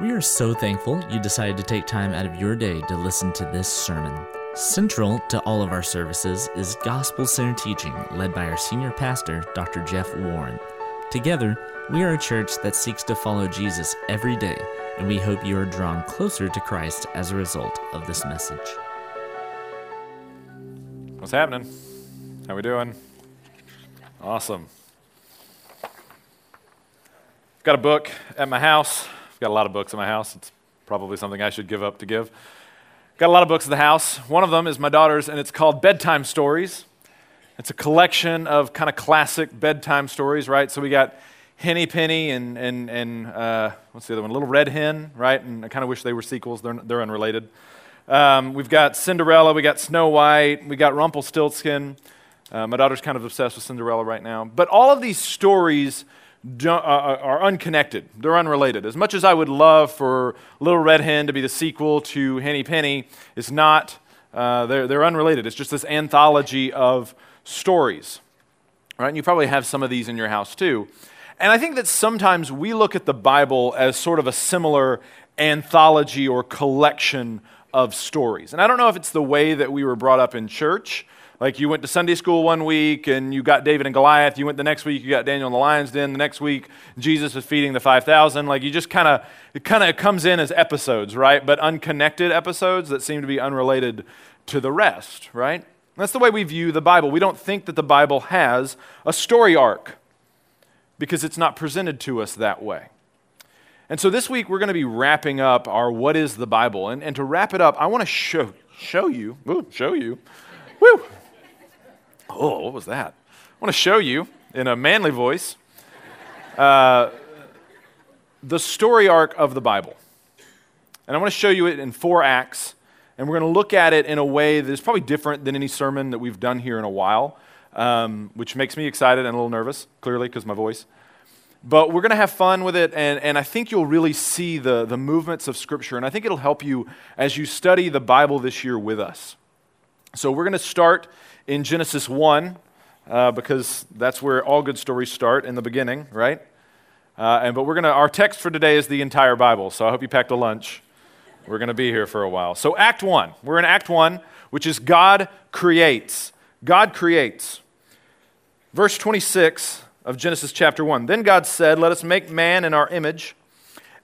We are so thankful you decided to take time out of your day to listen to this sermon. Central to all of our services is gospel centered teaching led by our senior pastor, Dr. Jeff Warren. Together, we are a church that seeks to follow Jesus every day, and we hope you are drawn closer to Christ as a result of this message. What's happening? How are we doing? Awesome. Got a book at my house. I've got a lot of books in my house. It's probably something I should give up to give. Got a lot of books in the house. One of them is my daughter's, and it's called Bedtime Stories. It's a collection of kind of classic bedtime stories, right? So we got Henny Penny and, and, and uh, what's the other one? Little Red Hen, right? And I kind of wish they were sequels, they're, they're unrelated. Um, we've got Cinderella, we got Snow White, we got Rumpelstiltskin. Uh, my daughter's kind of obsessed with Cinderella right now. But all of these stories are unconnected. They're unrelated. As much as I would love for Little Red Hen to be the sequel to Henny Penny, it's not. Uh, they're, they're unrelated. It's just this anthology of stories. Right? And you probably have some of these in your house too. And I think that sometimes we look at the Bible as sort of a similar anthology or collection of stories. And I don't know if it's the way that we were brought up in church like you went to Sunday school one week and you got David and Goliath. You went the next week, you got Daniel in the lion's den. The next week, Jesus was feeding the 5,000. Like you just kind of, it kind of comes in as episodes, right? But unconnected episodes that seem to be unrelated to the rest, right? That's the way we view the Bible. We don't think that the Bible has a story arc because it's not presented to us that way. And so this week we're going to be wrapping up our What is the Bible? And, and to wrap it up, I want to show, show you, ooh, show you, Oh, what was that? I want to show you in a manly voice uh, the story arc of the Bible. And I want to show you it in four acts. And we're going to look at it in a way that is probably different than any sermon that we've done here in a while, um, which makes me excited and a little nervous, clearly, because my voice. But we're going to have fun with it, and, and I think you'll really see the, the movements of Scripture. And I think it'll help you as you study the Bible this year with us. So we're going to start in Genesis 1, uh, because that's where all good stories start in the beginning, right? Uh, and but we're gonna our text for today is the entire Bible, so I hope you packed a lunch. We're gonna be here for a while. So Act One, we're in Act One, which is God creates. God creates. Verse 26 of Genesis chapter 1. Then God said, Let us make man in our image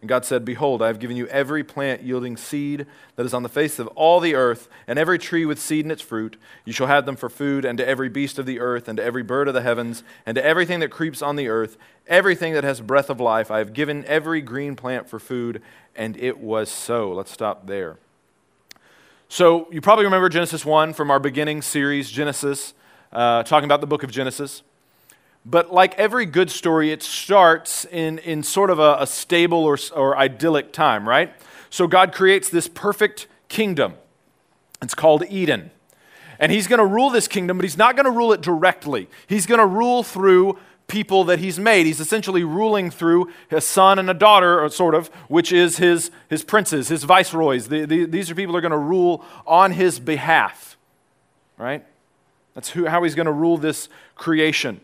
And God said, Behold, I have given you every plant yielding seed that is on the face of all the earth, and every tree with seed in its fruit. You shall have them for food, and to every beast of the earth, and to every bird of the heavens, and to everything that creeps on the earth, everything that has breath of life. I have given every green plant for food, and it was so. Let's stop there. So, you probably remember Genesis 1 from our beginning series, Genesis, uh, talking about the book of Genesis. But like every good story, it starts in, in sort of a, a stable or, or idyllic time, right? So God creates this perfect kingdom. It's called Eden. And he's going to rule this kingdom, but he's not going to rule it directly. He's going to rule through people that he's made. He's essentially ruling through a son and a daughter, sort of, which is his, his princes, his viceroys. The, the, these are people who are going to rule on his behalf, right? That's who, how he's going to rule this creation.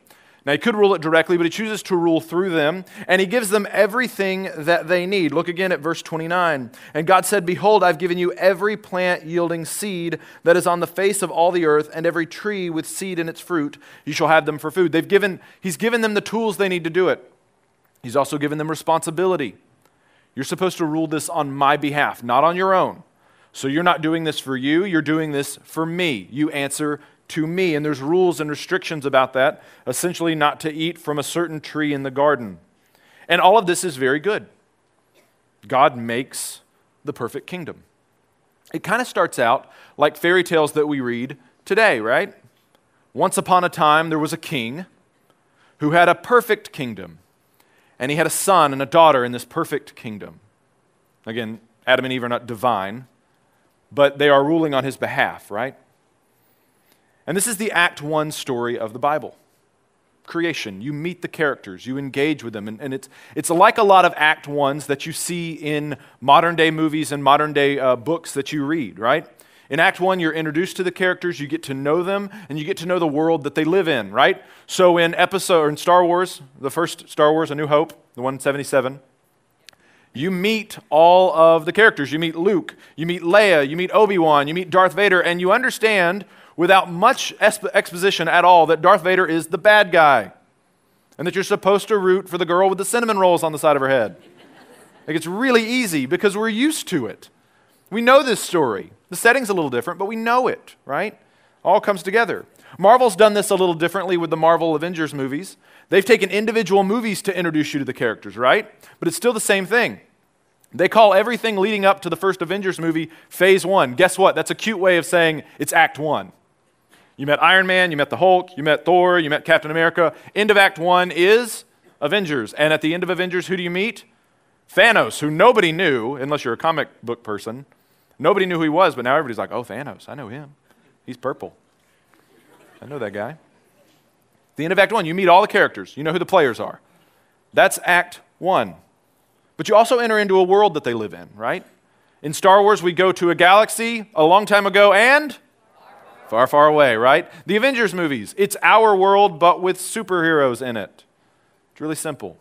Now, he could rule it directly, but he chooses to rule through them, and he gives them everything that they need. Look again at verse 29. And God said, Behold, I've given you every plant yielding seed that is on the face of all the earth, and every tree with seed in its fruit. You shall have them for food. They've given, he's given them the tools they need to do it. He's also given them responsibility. You're supposed to rule this on my behalf, not on your own. So you're not doing this for you, you're doing this for me. You answer to me. And there's rules and restrictions about that, essentially, not to eat from a certain tree in the garden. And all of this is very good. God makes the perfect kingdom. It kind of starts out like fairy tales that we read today, right? Once upon a time, there was a king who had a perfect kingdom, and he had a son and a daughter in this perfect kingdom. Again, Adam and Eve are not divine, but they are ruling on his behalf, right? And this is the Act 1 story of the Bible creation. You meet the characters, you engage with them. And, and it's, it's like a lot of Act 1s that you see in modern day movies and modern day uh, books that you read, right? In Act 1, you're introduced to the characters, you get to know them, and you get to know the world that they live in, right? So in episode or in Star Wars, the first Star Wars, A New Hope, the 177, you meet all of the characters. You meet Luke, you meet Leia, you meet Obi-Wan, you meet Darth Vader, and you understand without much exposition at all that Darth Vader is the bad guy and that you're supposed to root for the girl with the cinnamon rolls on the side of her head. like it's really easy because we're used to it. We know this story. The setting's a little different, but we know it, right? All comes together. Marvel's done this a little differently with the Marvel Avengers movies. They've taken individual movies to introduce you to the characters, right? But it's still the same thing. They call everything leading up to the first Avengers movie phase one. Guess what? That's a cute way of saying it's act one. You met Iron Man, you met the Hulk, you met Thor, you met Captain America. End of Act 1 is Avengers. And at the end of Avengers, who do you meet? Thanos, who nobody knew, unless you're a comic book person. Nobody knew who he was, but now everybody's like, oh, Thanos, I know him. He's purple. I know that guy. The end of Act 1, you meet all the characters, you know who the players are. That's Act 1. But you also enter into a world that they live in, right? In Star Wars, we go to a galaxy a long time ago and Far, far away, right? The Avengers movies. It's our world, but with superheroes in it. It's really simple.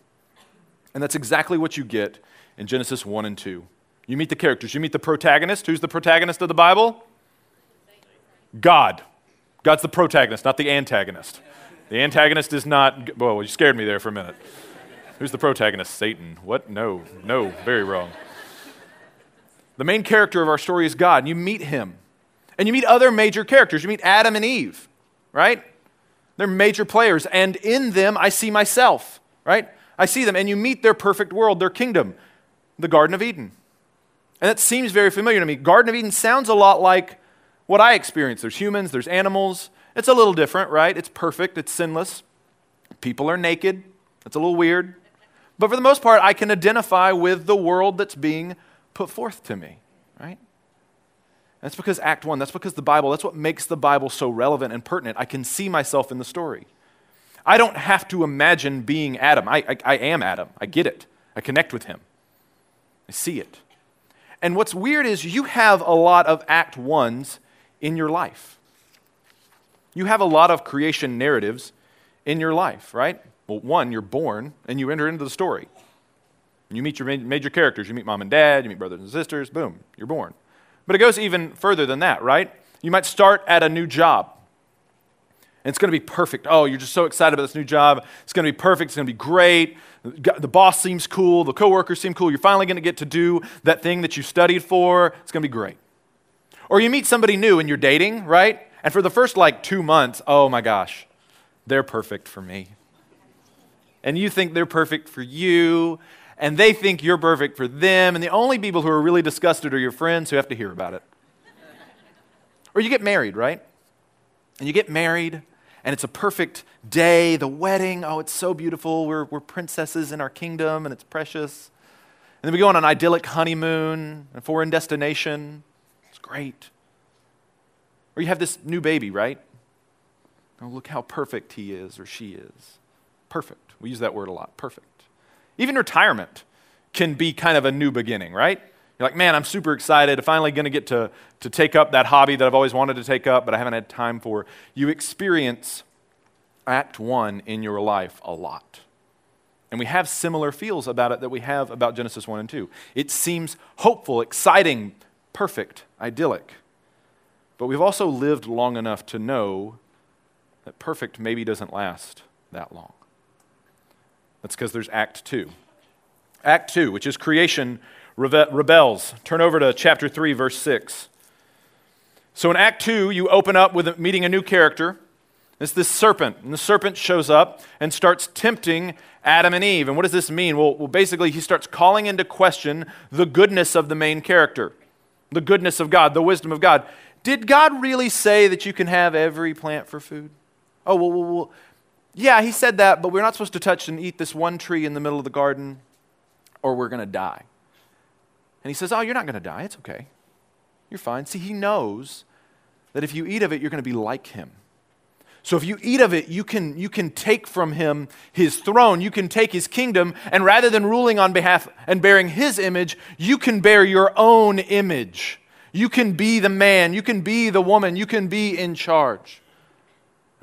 And that's exactly what you get in Genesis 1 and 2. You meet the characters. You meet the protagonist. Who's the protagonist of the Bible? God. God's the protagonist, not the antagonist. The antagonist is not, well, you scared me there for a minute. Who's the protagonist? Satan. What? No, no, very wrong. The main character of our story is God, and you meet him. And you meet other major characters. You meet Adam and Eve, right? They're major players. And in them, I see myself, right? I see them. And you meet their perfect world, their kingdom, the Garden of Eden. And that seems very familiar to me. Garden of Eden sounds a lot like what I experience. There's humans, there's animals. It's a little different, right? It's perfect, it's sinless. People are naked. It's a little weird. But for the most part, I can identify with the world that's being put forth to me, right? That's because Act 1, that's because the Bible, that's what makes the Bible so relevant and pertinent. I can see myself in the story. I don't have to imagine being Adam. I, I, I, am Adam. I get it. I connect with him. I see it. And what's weird is you have a lot of Act 1s in your life. You have a lot of creation narratives in your life, right? Well, one, you're born and you enter into the story. You meet your major characters. You meet mom and dad, you meet brothers and sisters, boom, you're born. But it goes even further than that, right? You might start at a new job. And it's going to be perfect. Oh, you're just so excited about this new job. It's going to be perfect. It's going to be great. The boss seems cool. The coworkers seem cool. You're finally going to get to do that thing that you studied for. It's going to be great. Or you meet somebody new and you're dating, right? And for the first like two months, oh my gosh, they're perfect for me. And you think they're perfect for you and they think you're perfect for them, and the only people who are really disgusted are your friends who have to hear about it. or you get married, right? And you get married, and it's a perfect day, the wedding. Oh, it's so beautiful. We're, we're princesses in our kingdom, and it's precious. And then we go on an idyllic honeymoon, a foreign destination. It's great. Or you have this new baby, right? Oh, look how perfect he is or she is. Perfect. We use that word a lot. Perfect. Even retirement can be kind of a new beginning, right? You're like, man, I'm super excited. I'm finally going to get to, to take up that hobby that I've always wanted to take up, but I haven't had time for. You experience Act One in your life a lot. And we have similar feels about it that we have about Genesis 1 and 2. It seems hopeful, exciting, perfect, idyllic. But we've also lived long enough to know that perfect maybe doesn't last that long. That's because there's Act 2. Act 2, which is creation rebe- rebels. Turn over to chapter 3, verse 6. So in Act 2, you open up with meeting a new character. It's this serpent. And the serpent shows up and starts tempting Adam and Eve. And what does this mean? Well, well, basically, he starts calling into question the goodness of the main character, the goodness of God, the wisdom of God. Did God really say that you can have every plant for food? Oh, well, well, well yeah, he said that, but we're not supposed to touch and eat this one tree in the middle of the garden, or we're going to die. And he says, Oh, you're not going to die. It's okay. You're fine. See, he knows that if you eat of it, you're going to be like him. So if you eat of it, you can, you can take from him his throne, you can take his kingdom, and rather than ruling on behalf and bearing his image, you can bear your own image. You can be the man, you can be the woman, you can be in charge.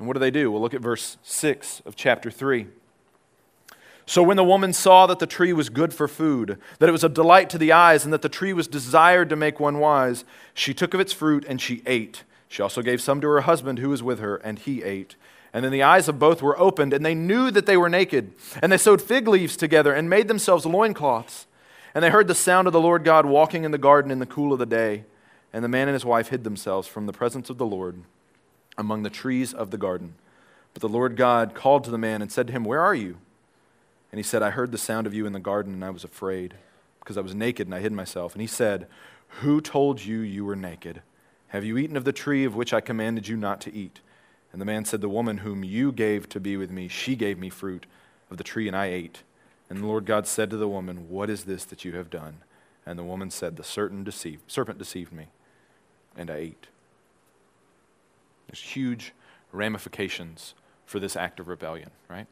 And what do they do? We'll look at verse 6 of chapter 3. So when the woman saw that the tree was good for food, that it was a delight to the eyes, and that the tree was desired to make one wise, she took of its fruit and she ate. She also gave some to her husband who was with her, and he ate. And then the eyes of both were opened, and they knew that they were naked. And they sewed fig leaves together and made themselves loincloths. And they heard the sound of the Lord God walking in the garden in the cool of the day. And the man and his wife hid themselves from the presence of the Lord among the trees of the garden. But the Lord God called to the man and said to him, Where are you? And he said, I heard the sound of you in the garden, and I was afraid, because I was naked and I hid myself. And he said, Who told you you were naked? Have you eaten of the tree of which I commanded you not to eat? And the man said, The woman whom you gave to be with me, she gave me fruit of the tree, and I ate. And the Lord God said to the woman, What is this that you have done? And the woman said, The serpent deceived, serpent deceived me, and I ate. There's huge ramifications for this act of rebellion, right?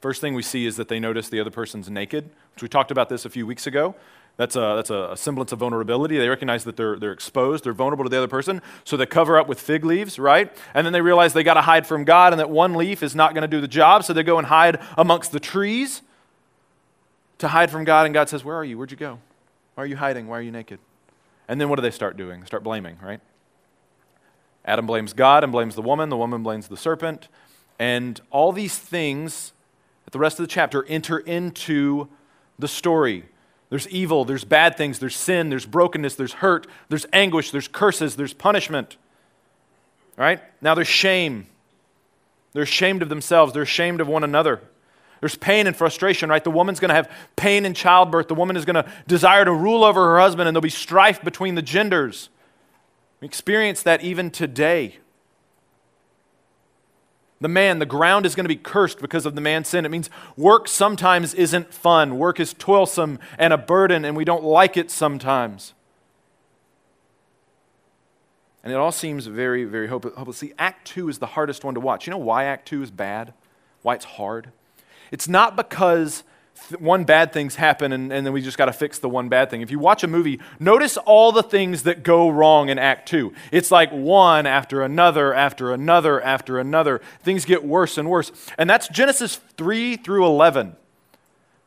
First thing we see is that they notice the other person's naked, which we talked about this a few weeks ago. That's a, that's a semblance of vulnerability. They recognize that they're, they're exposed, they're vulnerable to the other person, so they cover up with fig leaves, right? And then they realize they got to hide from God and that one leaf is not going to do the job, so they go and hide amongst the trees to hide from God. And God says, Where are you? Where'd you go? Why are you hiding? Why are you naked? And then what do they start doing? Start blaming, right? Adam blames God and blames the woman, the woman blames the serpent. And all these things at the rest of the chapter enter into the story. There's evil, there's bad things, there's sin, there's brokenness, there's hurt, there's anguish, there's curses, there's punishment. Right? Now there's shame. They're ashamed of themselves, they're ashamed of one another. There's pain and frustration, right? The woman's going to have pain in childbirth. The woman is going to desire to rule over her husband, and there'll be strife between the genders. We experience that even today. The man, the ground is going to be cursed because of the man's sin. It means work sometimes isn't fun. Work is toilsome and a burden, and we don't like it sometimes. And it all seems very, very hopeless. See, Act 2 is the hardest one to watch. You know why Act 2 is bad? Why it's hard? It's not because one bad thing's happen and, and then we just got to fix the one bad thing. If you watch a movie, notice all the things that go wrong in Act Two. It's like one after another, after another, after another. Things get worse and worse. And that's Genesis 3 through 11.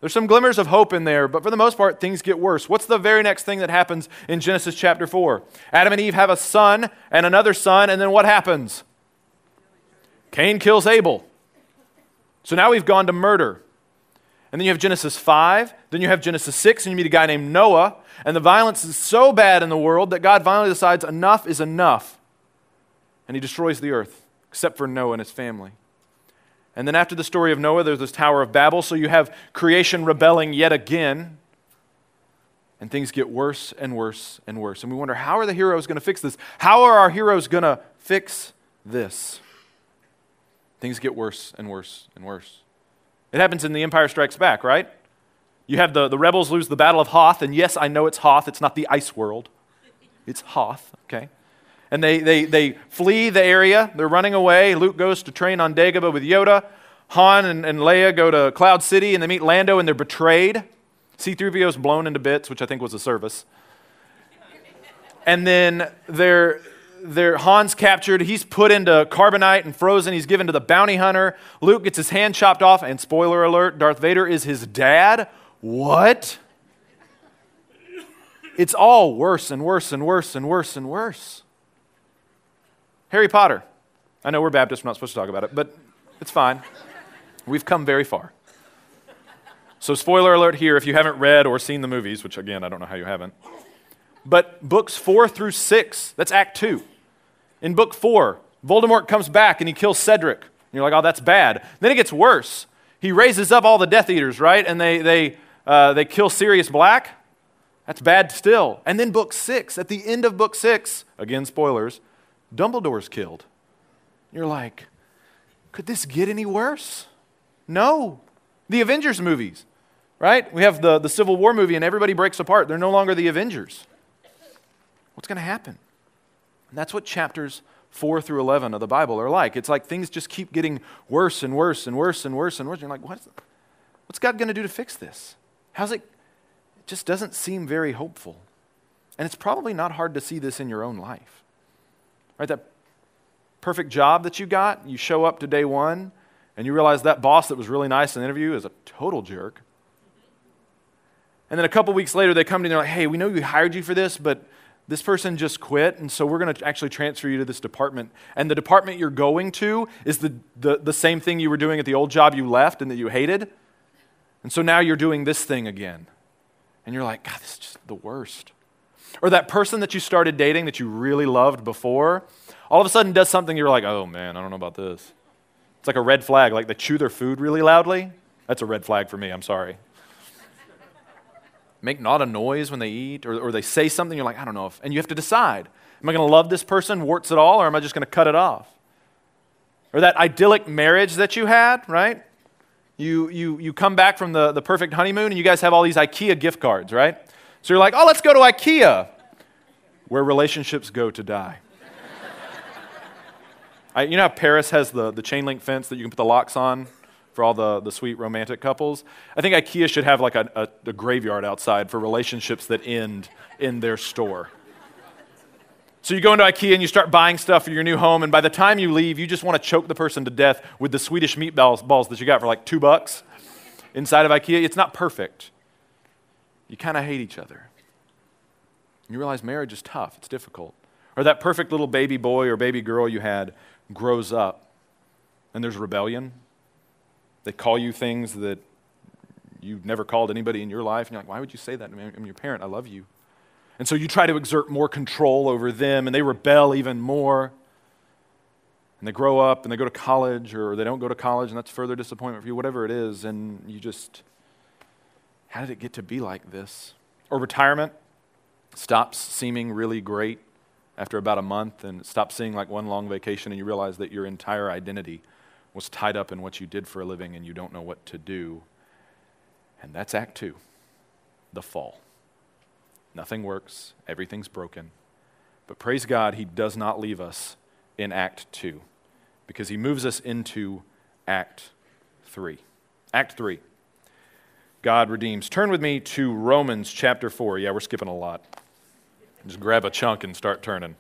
There's some glimmers of hope in there, but for the most part, things get worse. What's the very next thing that happens in Genesis chapter 4? Adam and Eve have a son and another son, and then what happens? Cain kills Abel. So now we've gone to murder. And then you have Genesis 5. Then you have Genesis 6, and you meet a guy named Noah. And the violence is so bad in the world that God finally decides enough is enough. And he destroys the earth, except for Noah and his family. And then after the story of Noah, there's this Tower of Babel. So you have creation rebelling yet again. And things get worse and worse and worse. And we wonder how are the heroes going to fix this? How are our heroes going to fix this? Things get worse and worse and worse. It happens in The Empire Strikes Back, right? You have the, the rebels lose the Battle of Hoth, and yes, I know it's Hoth, it's not the ice world. It's Hoth, okay? And they, they, they flee the area, they're running away. Luke goes to train on Dagobah with Yoda. Han and, and Leia go to Cloud City, and they meet Lando, and they're betrayed. C3PO is blown into bits, which I think was a service. And then they're, there, Han's captured. He's put into carbonite and frozen. He's given to the bounty hunter. Luke gets his hand chopped off. And spoiler alert Darth Vader is his dad. What? It's all worse and worse and worse and worse and worse. Harry Potter. I know we're Baptists, we're not supposed to talk about it, but it's fine. We've come very far. So, spoiler alert here if you haven't read or seen the movies, which again, I don't know how you haven't. But books four through six, that's Act two. In book four, Voldemort comes back and he kills Cedric. And you're like, oh, that's bad. Then it gets worse. He raises up all the Death Eaters, right? And they, they, uh, they kill Sirius Black. That's bad still. And then book six, at the end of book six, again, spoilers, Dumbledore's killed. You're like, could this get any worse? No. The Avengers movies, right? We have the, the Civil War movie and everybody breaks apart. They're no longer the Avengers. What's going to happen? And that's what chapters 4 through 11 of the Bible are like. It's like things just keep getting worse and worse and worse and worse and worse. You're like, what, what's God going to do to fix this? How's it? It just doesn't seem very hopeful. And it's probably not hard to see this in your own life. Right? That perfect job that you got, you show up to day one, and you realize that boss that was really nice in the interview is a total jerk. And then a couple weeks later, they come to you and they're like, hey, we know we hired you for this, but this person just quit, and so we're going to actually transfer you to this department. And the department you're going to is the, the, the same thing you were doing at the old job you left and that you hated. And so now you're doing this thing again. And you're like, God, this is just the worst. Or that person that you started dating that you really loved before, all of a sudden does something you're like, oh man, I don't know about this. It's like a red flag, like they chew their food really loudly. That's a red flag for me, I'm sorry make not a noise when they eat, or, or they say something, you're like, I don't know if, and you have to decide. Am I going to love this person, warts at all, or am I just going to cut it off? Or that idyllic marriage that you had, right? You, you, you come back from the, the perfect honeymoon and you guys have all these IKEA gift cards, right? So you're like, oh, let's go to IKEA, where relationships go to die. I, you know how Paris has the, the chain link fence that you can put the locks on? For all the, the sweet romantic couples. I think IKEA should have like a, a, a graveyard outside for relationships that end in their store. So you go into IKEA and you start buying stuff for your new home, and by the time you leave, you just want to choke the person to death with the Swedish meatballs balls that you got for like two bucks inside of IKEA. It's not perfect. You kind of hate each other. You realize marriage is tough, it's difficult. Or that perfect little baby boy or baby girl you had grows up, and there's rebellion, they call you things that you've never called anybody in your life. And you're like, why would you say that? I'm your parent. I love you. And so you try to exert more control over them, and they rebel even more. And they grow up and they go to college, or they don't go to college, and that's further disappointment for you, whatever it is. And you just, how did it get to be like this? Or retirement stops seeming really great after about a month and stops seeing like one long vacation, and you realize that your entire identity was tied up in what you did for a living and you don't know what to do. And that's Act Two the fall. Nothing works, everything's broken. But praise God, He does not leave us in Act Two because He moves us into Act Three. Act Three. God redeems. Turn with me to Romans chapter 4. Yeah, we're skipping a lot. Just grab a chunk and start turning.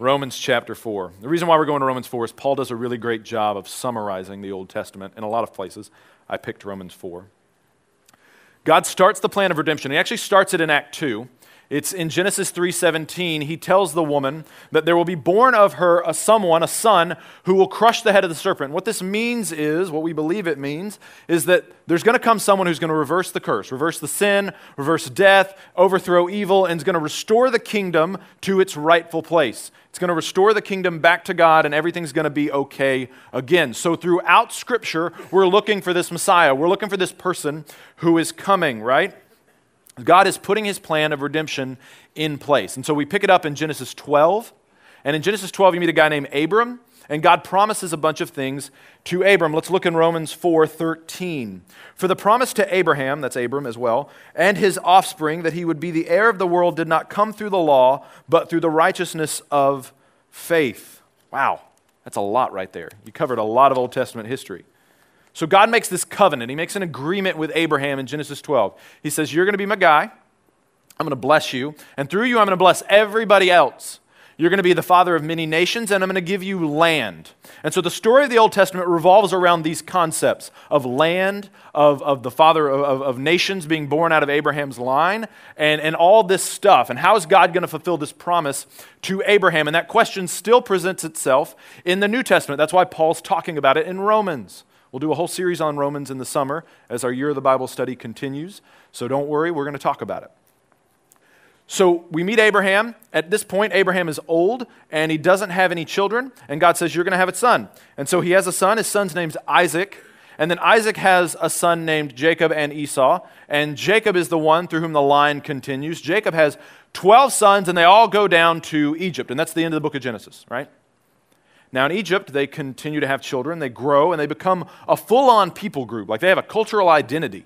Romans chapter 4. The reason why we're going to Romans 4 is Paul does a really great job of summarizing the Old Testament in a lot of places. I picked Romans 4. God starts the plan of redemption. He actually starts it in Act 2. It's in Genesis 3:17, he tells the woman that there will be born of her a someone, a son, who will crush the head of the serpent. What this means is, what we believe it means, is that there's going to come someone who's going to reverse the curse, reverse the sin, reverse death, overthrow evil, and is going to restore the kingdom to its rightful place. It's going to restore the kingdom back to God, and everything's going to be okay again. So, throughout Scripture, we're looking for this Messiah. We're looking for this person who is coming, right? God is putting his plan of redemption in place. And so we pick it up in Genesis 12. And in Genesis 12, you meet a guy named Abram, and God promises a bunch of things to Abram. Let's look in Romans 4:13. For the promise to Abraham, that's Abram as well, and his offspring that he would be the heir of the world did not come through the law, but through the righteousness of faith. Wow, that's a lot right there. You covered a lot of Old Testament history. So God makes this covenant. He makes an agreement with Abraham in Genesis 12. He says, You're going to be my guy. I'm going to bless you. And through you, I'm going to bless everybody else. You're going to be the father of many nations, and I'm going to give you land. And so the story of the Old Testament revolves around these concepts of land, of, of the father of, of nations being born out of Abraham's line, and, and all this stuff. And how is God going to fulfill this promise to Abraham? And that question still presents itself in the New Testament. That's why Paul's talking about it in Romans. We'll do a whole series on Romans in the summer as our year of the Bible study continues. So don't worry, we're going to talk about it. So we meet Abraham. At this point, Abraham is old and he doesn't have any children. And God says, You're going to have a son. And so he has a son. His son's name's Isaac. And then Isaac has a son named Jacob and Esau. And Jacob is the one through whom the line continues. Jacob has 12 sons, and they all go down to Egypt. And that's the end of the book of Genesis, right? Now, in Egypt, they continue to have children, they grow, and they become a full on people group. Like they have a cultural identity.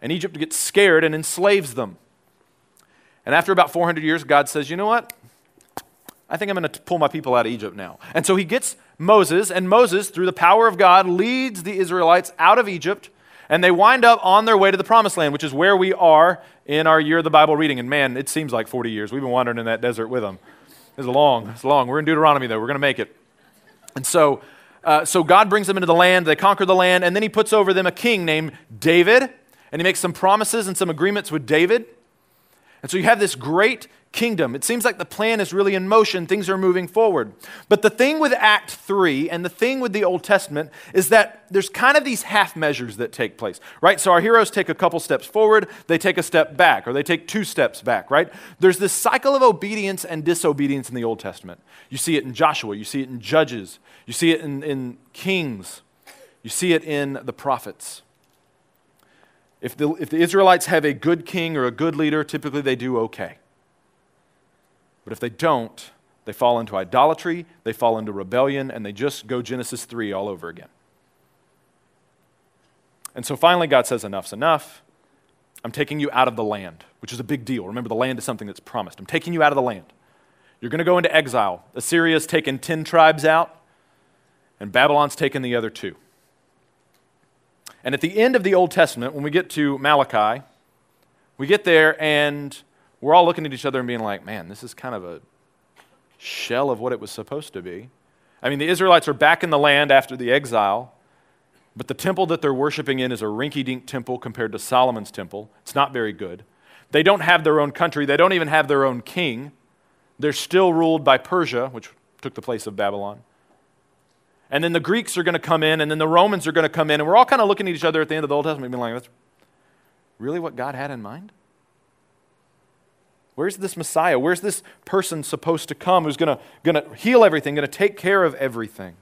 And Egypt gets scared and enslaves them. And after about 400 years, God says, You know what? I think I'm going to pull my people out of Egypt now. And so he gets Moses, and Moses, through the power of God, leads the Israelites out of Egypt, and they wind up on their way to the promised land, which is where we are in our year of the Bible reading. And man, it seems like 40 years. We've been wandering in that desert with them. It's long. It's long. We're in Deuteronomy, though. We're going to make it. And so, uh, so God brings them into the land. They conquer the land, and then he puts over them a king named David, and he makes some promises and some agreements with David. And so you have this great kingdom. It seems like the plan is really in motion, things are moving forward. But the thing with Act 3 and the thing with the Old Testament is that there's kind of these half measures that take place, right? So our heroes take a couple steps forward, they take a step back, or they take two steps back, right? There's this cycle of obedience and disobedience in the Old Testament. You see it in Joshua, you see it in Judges, you see it in, in Kings, you see it in the prophets. If the, if the Israelites have a good king or a good leader, typically they do okay. But if they don't, they fall into idolatry, they fall into rebellion, and they just go Genesis 3 all over again. And so finally, God says, Enough's enough. I'm taking you out of the land, which is a big deal. Remember, the land is something that's promised. I'm taking you out of the land. You're going to go into exile. Assyria's taken 10 tribes out, and Babylon's taken the other two. And at the end of the Old Testament, when we get to Malachi, we get there and we're all looking at each other and being like, man, this is kind of a shell of what it was supposed to be. I mean, the Israelites are back in the land after the exile, but the temple that they're worshiping in is a rinky dink temple compared to Solomon's temple. It's not very good. They don't have their own country, they don't even have their own king. They're still ruled by Persia, which took the place of Babylon. And then the Greeks are going to come in, and then the Romans are going to come in, and we're all kind of looking at each other at the end of the Old Testament being like, that's really what God had in mind? Where's this Messiah? Where's this person supposed to come who's going to, heal everything, going to take care of everything?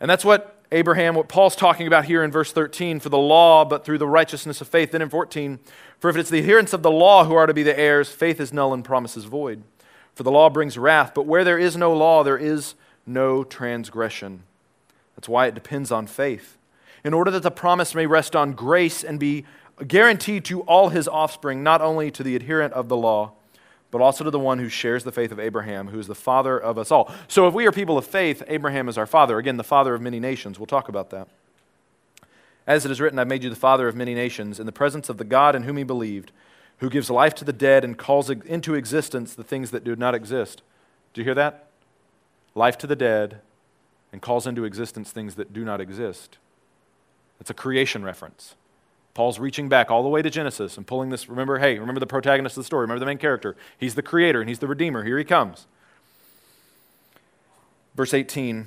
And that's what Abraham, what Paul's talking about here in verse 13 for the law, but through the righteousness of faith. Then in 14, for if it's the adherents of the law who are to be the heirs, faith is null and promises void. For the law brings wrath, but where there is no law, there is no transgression. That's why it depends on faith. In order that the promise may rest on grace and be guaranteed to all his offspring, not only to the adherent of the law, but also to the one who shares the faith of Abraham, who is the father of us all. So if we are people of faith, Abraham is our father. Again, the father of many nations. We'll talk about that. As it is written, I've made you the father of many nations, in the presence of the God in whom he believed, who gives life to the dead and calls into existence the things that do not exist. Do you hear that? life to the dead, and calls into existence things that do not exist. It's a creation reference. Paul's reaching back all the way to Genesis and pulling this. Remember, hey, remember the protagonist of the story. Remember the main character. He's the creator and he's the redeemer. Here he comes. Verse 18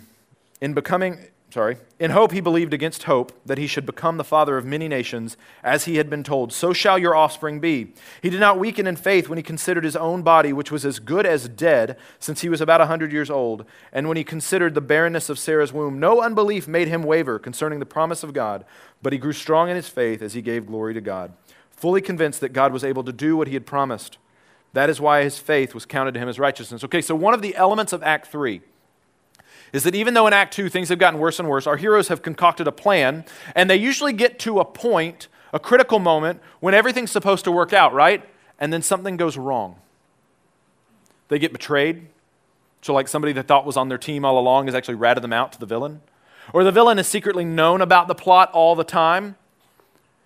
In becoming, sorry, in hope he believed against hope that he should become the father of many nations, as he had been told, so shall your offspring be. He did not weaken in faith when he considered his own body, which was as good as dead, since he was about a hundred years old, and when he considered the barrenness of Sarah's womb. No unbelief made him waver concerning the promise of God, but he grew strong in his faith as he gave glory to God, fully convinced that God was able to do what he had promised. That is why his faith was counted to him as righteousness. Okay, so one of the elements of Act 3 is that even though in Act 2 things have gotten worse and worse, our heroes have concocted a plan, and they usually get to a point, a critical moment, when everything's supposed to work out, right? And then something goes wrong. They get betrayed. So, like somebody they thought was on their team all along has actually ratted them out to the villain. Or the villain is secretly known about the plot all the time,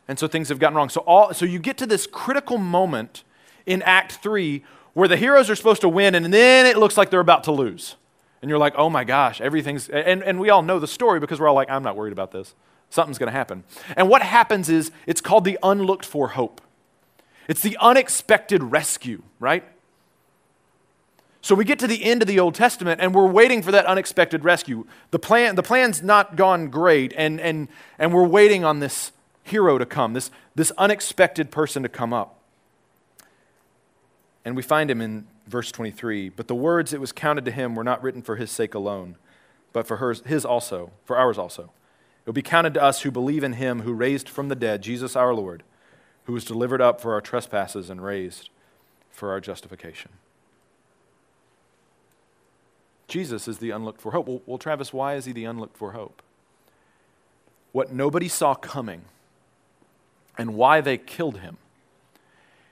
and so things have gotten wrong. So, all, so you get to this critical moment in Act 3 where the heroes are supposed to win, and then it looks like they're about to lose and you're like, oh my gosh, everything's, and, and we all know the story because we're all like, I'm not worried about this. Something's going to happen. And what happens is it's called the unlooked for hope. It's the unexpected rescue, right? So we get to the end of the Old Testament and we're waiting for that unexpected rescue. The, plan, the plan's not gone great, and, and, and we're waiting on this hero to come, this, this unexpected person to come up. And we find him in verse 23 But the words that was counted to him were not written for his sake alone, but for hers, his also, for ours also. It will be counted to us who believe in him who raised from the dead Jesus our Lord, who was delivered up for our trespasses and raised for our justification. Jesus is the unlooked for hope. Well, well, Travis, why is he the unlooked for hope? What nobody saw coming and why they killed him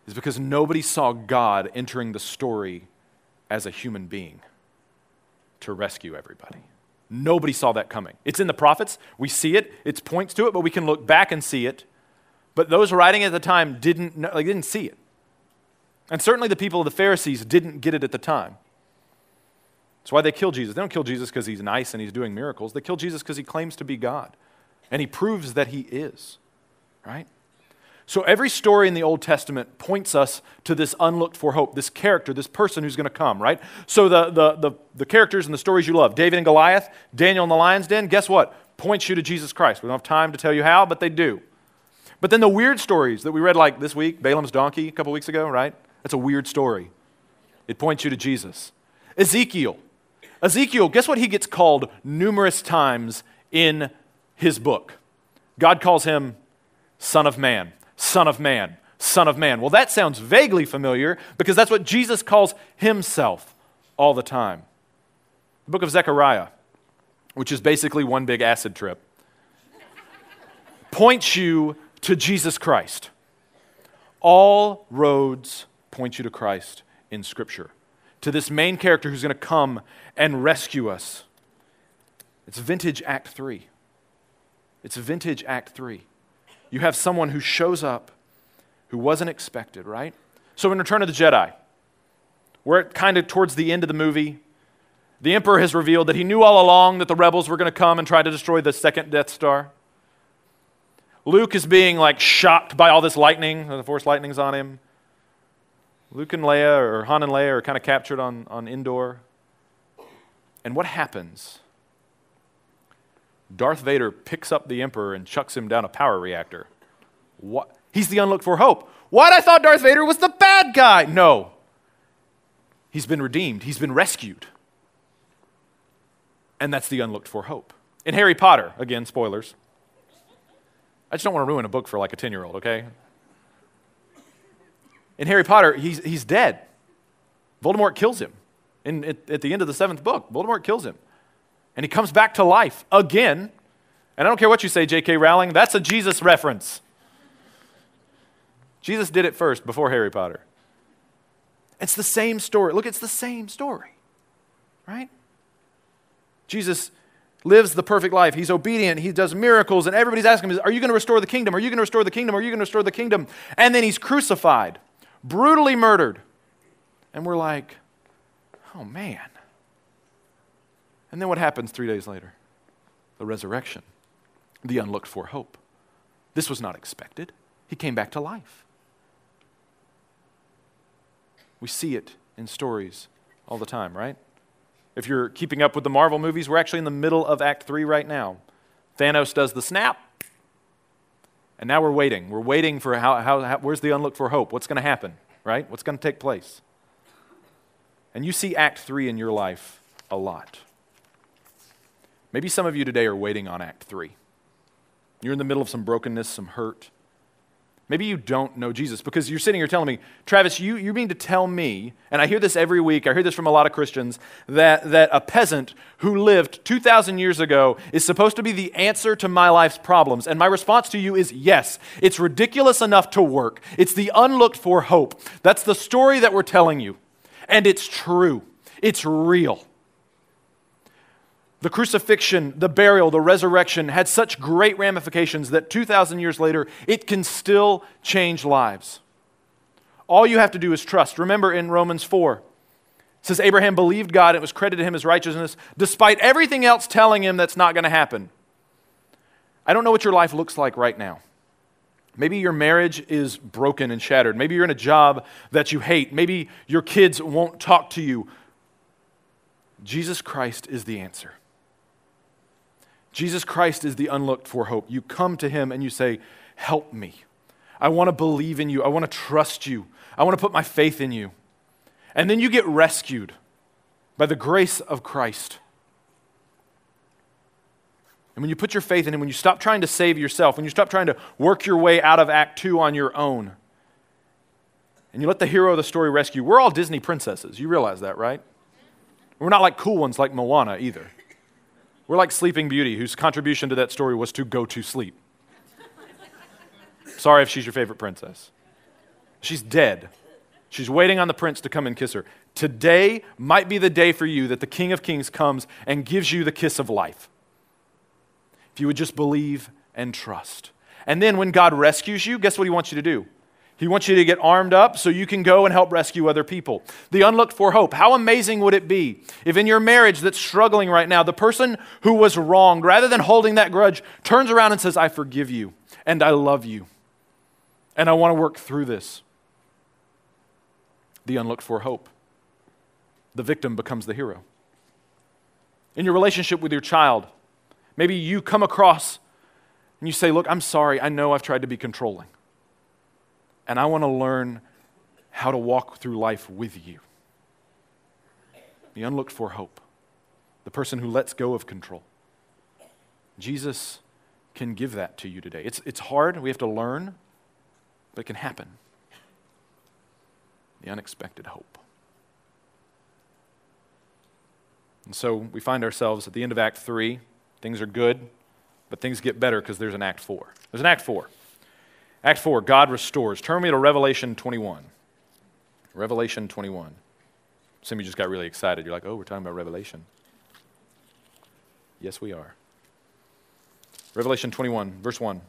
is because nobody saw God entering the story as a human being to rescue everybody. Nobody saw that coming. It's in the prophets. We see it. It points to it, but we can look back and see it. But those writing at the time didn't, like, didn't see it. And certainly the people of the Pharisees didn't get it at the time. That's why they kill Jesus. They don't kill Jesus because he's nice and he's doing miracles. They kill Jesus because he claims to be God. And he proves that he is, right? So every story in the Old Testament points us to this unlooked for hope, this character, this person who's going to come, right? So the, the, the, the, characters and the stories you love, David and Goliath, Daniel in the lion's den, guess what? Points you to Jesus Christ. We don't have time to tell you how, but they do. But then the weird stories that we read like this week, Balaam's donkey a couple weeks ago, right? That's a weird story. It points you to Jesus. Ezekiel, Ezekiel, guess what he gets called numerous times in his book? God calls him Son of Man, Son of Man, Son of Man. Well, that sounds vaguely familiar because that's what Jesus calls himself all the time. The book of Zechariah, which is basically one big acid trip, points you to Jesus Christ. All roads point you to Christ in Scripture to this main character who's going to come and rescue us. It's vintage Act 3. It's vintage Act 3. You have someone who shows up who wasn't expected, right? So in Return of the Jedi, we're kind of towards the end of the movie. The Emperor has revealed that he knew all along that the rebels were going to come and try to destroy the second Death Star. Luke is being like shocked by all this lightning, the Force lightning's on him. Luke and Leia, or Han and Leia, are kind of captured on, on Endor. And what happens? Darth Vader picks up the Emperor and chucks him down a power reactor. What? He's the unlooked for hope. What? I thought Darth Vader was the bad guy. No. He's been redeemed, he's been rescued. And that's the unlooked for hope. In Harry Potter, again, spoilers. I just don't want to ruin a book for like a 10 year old, okay? in Harry Potter, he's, he's dead. Voldemort kills him. In, at, at the end of the seventh book, Voldemort kills him. And he comes back to life again. And I don't care what you say, J.K. Rowling, that's a Jesus reference. Jesus did it first before Harry Potter. It's the same story. Look, it's the same story, right? Jesus lives the perfect life. He's obedient. He does miracles. And everybody's asking him, Are you going to restore the kingdom? Are you going to restore the kingdom? Are you going to restore the kingdom? And then he's crucified brutally murdered. And we're like, oh man. And then what happens three days later? The resurrection, the unlooked for hope. This was not expected. He came back to life. We see it in stories all the time, right? If you're keeping up with the Marvel movies, we're actually in the middle of Act 3 right now. Thanos does the snap, and now we're waiting. We're waiting for how, how, how where's the unlooked for hope? What's going to happen, right? What's going to take place? And you see Act 3 in your life a lot. Maybe some of you today are waiting on Act 3. You're in the middle of some brokenness, some hurt. Maybe you don't know Jesus because you're sitting here telling me, Travis, you, you mean to tell me, and I hear this every week, I hear this from a lot of Christians, that, that a peasant who lived 2,000 years ago is supposed to be the answer to my life's problems. And my response to you is yes, it's ridiculous enough to work. It's the unlooked for hope. That's the story that we're telling you. And it's true, it's real. The crucifixion, the burial, the resurrection had such great ramifications that 2,000 years later, it can still change lives. All you have to do is trust. Remember in Romans 4, it says Abraham believed God, and it was credited to him as righteousness, despite everything else telling him that's not going to happen. I don't know what your life looks like right now. Maybe your marriage is broken and shattered. Maybe you're in a job that you hate. Maybe your kids won't talk to you. Jesus Christ is the answer. Jesus Christ is the unlooked for hope. You come to him and you say, Help me. I want to believe in you. I want to trust you. I want to put my faith in you. And then you get rescued by the grace of Christ. And when you put your faith in Him, when you stop trying to save yourself, when you stop trying to work your way out of Act 2 on your own, and you let the hero of the story rescue, we're all Disney princesses. You realize that, right? We're not like cool ones like Moana either. We're like Sleeping Beauty, whose contribution to that story was to go to sleep. Sorry if she's your favorite princess. She's dead. She's waiting on the prince to come and kiss her. Today might be the day for you that the King of Kings comes and gives you the kiss of life. If you would just believe and trust. And then when God rescues you, guess what He wants you to do? He wants you to get armed up so you can go and help rescue other people. The unlooked for hope. How amazing would it be if in your marriage that's struggling right now, the person who was wronged, rather than holding that grudge, turns around and says, I forgive you and I love you and I want to work through this? The unlooked for hope. The victim becomes the hero. In your relationship with your child, maybe you come across and you say, Look, I'm sorry. I know I've tried to be controlling and I want to learn how to walk through life with you. The unlooked for hope, the person who lets go of control. Jesus can give that to you today. It's, it's hard, we have to learn, but it can happen. The unexpected hope. And so we find ourselves at the end of Act 3. Things are good, but things get better because there's an Act 4. There's an Act 4. Act 4, God restores. Turn me to Revelation 21. Revelation 21. Some of you just got really excited. You're like, oh, we're talking about Revelation. Yes, we are. Revelation 21, verse 1.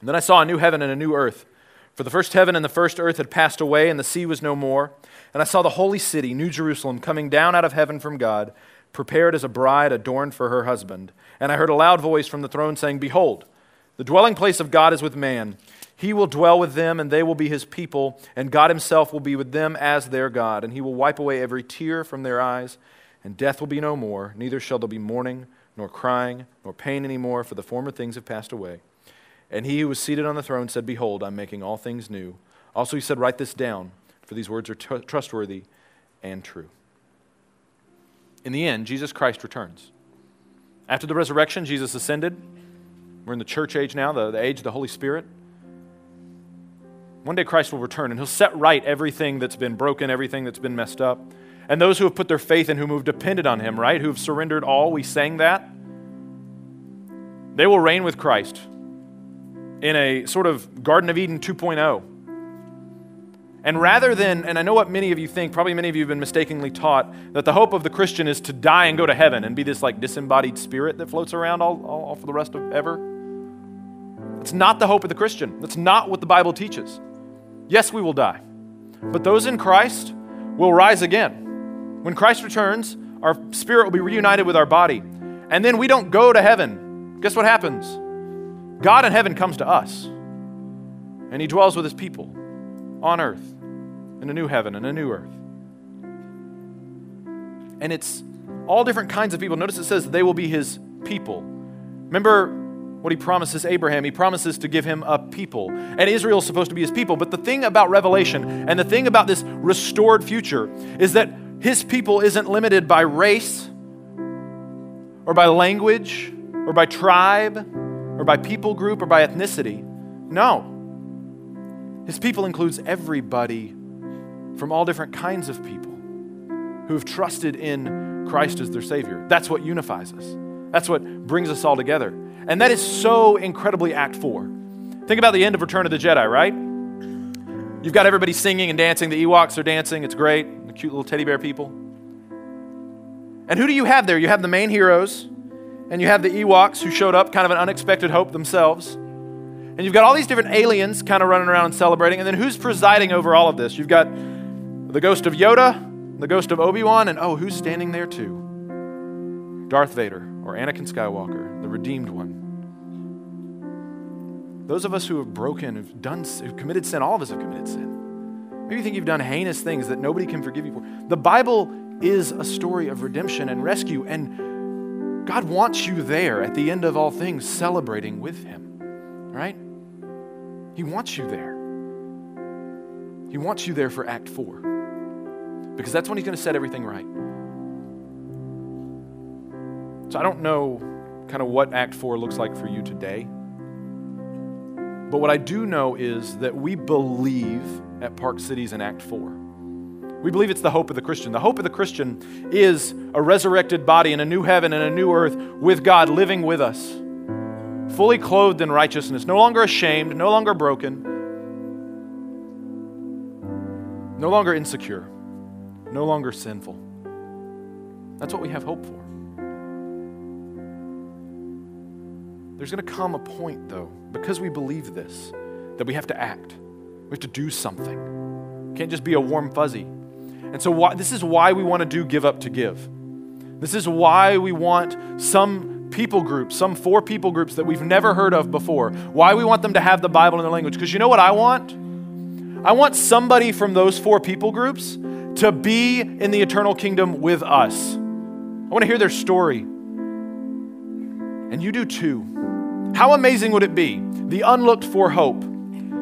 And then I saw a new heaven and a new earth. For the first heaven and the first earth had passed away, and the sea was no more. And I saw the holy city, New Jerusalem, coming down out of heaven from God, prepared as a bride adorned for her husband. And I heard a loud voice from the throne saying, Behold, the dwelling place of God is with man he will dwell with them, and they will be his people, and God himself will be with them as their God. And he will wipe away every tear from their eyes, and death will be no more. Neither shall there be mourning, nor crying, nor pain any more, for the former things have passed away. And he who was seated on the throne said, Behold, I'm making all things new. Also, he said, Write this down, for these words are tr- trustworthy and true. In the end, Jesus Christ returns. After the resurrection, Jesus ascended. We're in the church age now, the, the age of the Holy Spirit. One day Christ will return and he'll set right everything that's been broken, everything that's been messed up. And those who have put their faith in who have depended on him, right? Who have surrendered all, we sang that. They will reign with Christ in a sort of Garden of Eden 2.0. And rather than, and I know what many of you think, probably many of you have been mistakenly taught, that the hope of the Christian is to die and go to heaven and be this like disembodied spirit that floats around all, all, all for the rest of ever. It's not the hope of the Christian. That's not what the Bible teaches. Yes, we will die. But those in Christ will rise again. When Christ returns, our spirit will be reunited with our body. And then we don't go to heaven. Guess what happens? God in heaven comes to us. And he dwells with his people on earth in a new heaven and a new earth. And it's all different kinds of people. Notice it says they will be his people. Remember what he promises Abraham. He promises to give him a people. And Israel is supposed to be his people. But the thing about Revelation and the thing about this restored future is that his people isn't limited by race or by language or by tribe or by people group or by ethnicity. No. His people includes everybody from all different kinds of people who have trusted in Christ as their Savior. That's what unifies us. That's what brings us all together. And that is so incredibly Act 4. Think about the end of Return of the Jedi, right? You've got everybody singing and dancing. The Ewoks are dancing. It's great. The cute little teddy bear people. And who do you have there? You have the main heroes, and you have the Ewoks who showed up, kind of an unexpected hope themselves. And you've got all these different aliens kind of running around and celebrating. And then who's presiding over all of this? You've got the ghost of Yoda, the ghost of Obi Wan, and oh, who's standing there too? Darth Vader or Anakin Skywalker, the redeemed one. Those of us who have broken, who've done, who've committed sin, all of us have committed sin. Maybe you think you've done heinous things that nobody can forgive you for. The Bible is a story of redemption and rescue, and God wants you there at the end of all things, celebrating with Him, right? He wants you there. He wants you there for Act 4, because that's when He's going to set everything right. So I don't know kind of what Act 4 looks like for you today. But what I do know is that we believe at Park Cities in Act 4. We believe it's the hope of the Christian. The hope of the Christian is a resurrected body in a new heaven and a new earth with God living with us, fully clothed in righteousness, no longer ashamed, no longer broken. no longer insecure, no longer sinful. That's what we have hope for. There's going to come a point, though, because we believe this, that we have to act. We have to do something. It can't just be a warm fuzzy. And so, why, this is why we want to do Give Up to Give. This is why we want some people groups, some four people groups that we've never heard of before, why we want them to have the Bible in their language. Because you know what I want? I want somebody from those four people groups to be in the eternal kingdom with us. I want to hear their story. And you do too. How amazing would it be? The unlooked for hope.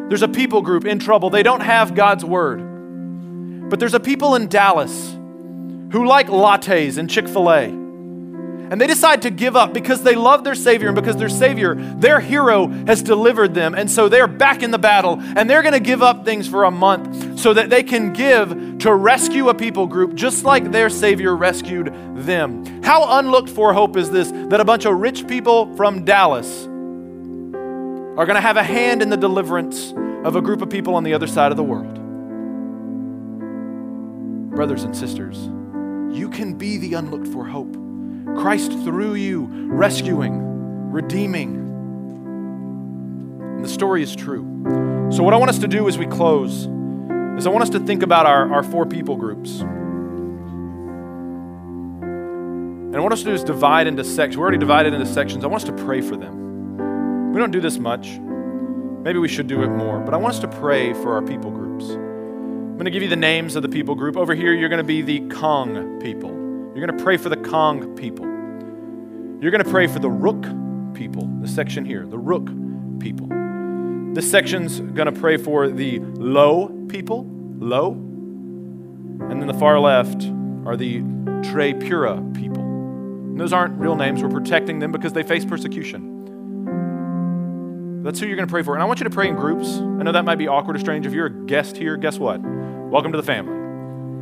There's a people group in trouble. They don't have God's word. But there's a people in Dallas who like lattes and Chick fil A. And they decide to give up because they love their Savior and because their Savior, their hero, has delivered them. And so they're back in the battle and they're going to give up things for a month so that they can give to rescue a people group just like their Savior rescued them. How unlooked for hope is this that a bunch of rich people from Dallas are going to have a hand in the deliverance of a group of people on the other side of the world? Brothers and sisters, you can be the unlooked for hope. Christ through you, rescuing, redeeming. And the story is true. So, what I want us to do as we close is I want us to think about our, our four people groups. And I want us to do is divide into sections. We're already divided into sections. I want us to pray for them. We don't do this much. Maybe we should do it more. But I want us to pray for our people groups. I'm going to give you the names of the people group. Over here, you're going to be the Kong people. You're going to pray for the Kong people. You're going to pray for the Rook people, the section here, the Rook people. This section's going to pray for the Low people, Low. And then the far left are the Tripura people. And those aren't real names. We're protecting them because they face persecution. That's who you're going to pray for. And I want you to pray in groups. I know that might be awkward or strange. If you're a guest here, guess what? Welcome to the family.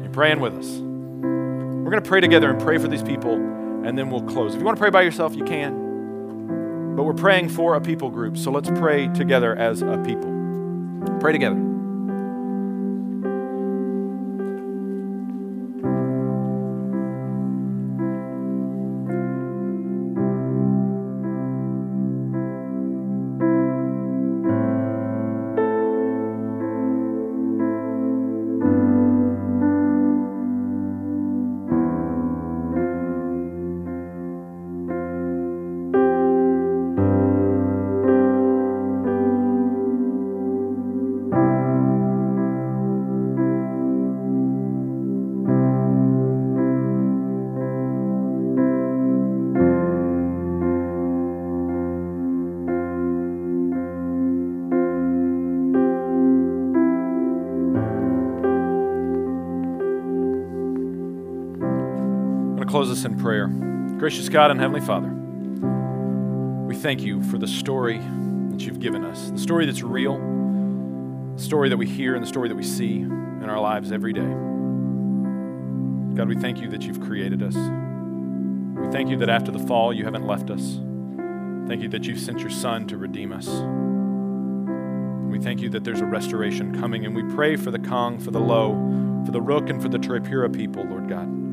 You're praying with us. We're going to pray together and pray for these people, and then we'll close. If you want to pray by yourself, you can. But we're praying for a people group, so let's pray together as a people. Pray together. Us in prayer. Gracious God and Heavenly Father, we thank you for the story that you've given us, the story that's real, the story that we hear, and the story that we see in our lives every day. God, we thank you that you've created us. We thank you that after the fall, you haven't left us. Thank you that you've sent your Son to redeem us. We thank you that there's a restoration coming, and we pray for the Kong, for the Low, for the Rook, and for the Tripura people, Lord God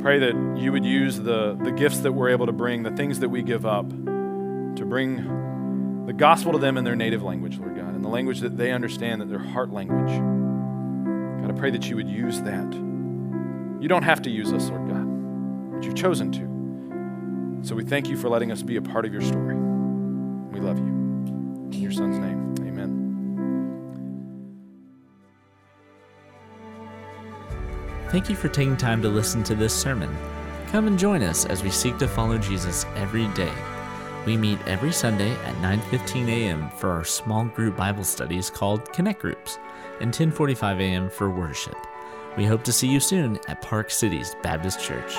pray that you would use the, the gifts that we're able to bring, the things that we give up, to bring the gospel to them in their native language, Lord God, in the language that they understand, that their heart language. God, I pray that you would use that. You don't have to use us, Lord God, but you've chosen to. So we thank you for letting us be a part of your story. We love you. In your son's name. Thank you for taking time to listen to this sermon. Come and join us as we seek to follow Jesus every day. We meet every Sunday at 9:15 a.m. for our small group Bible studies called Connect Groups and 10:45 a.m. for worship. We hope to see you soon at Park Cities Baptist Church.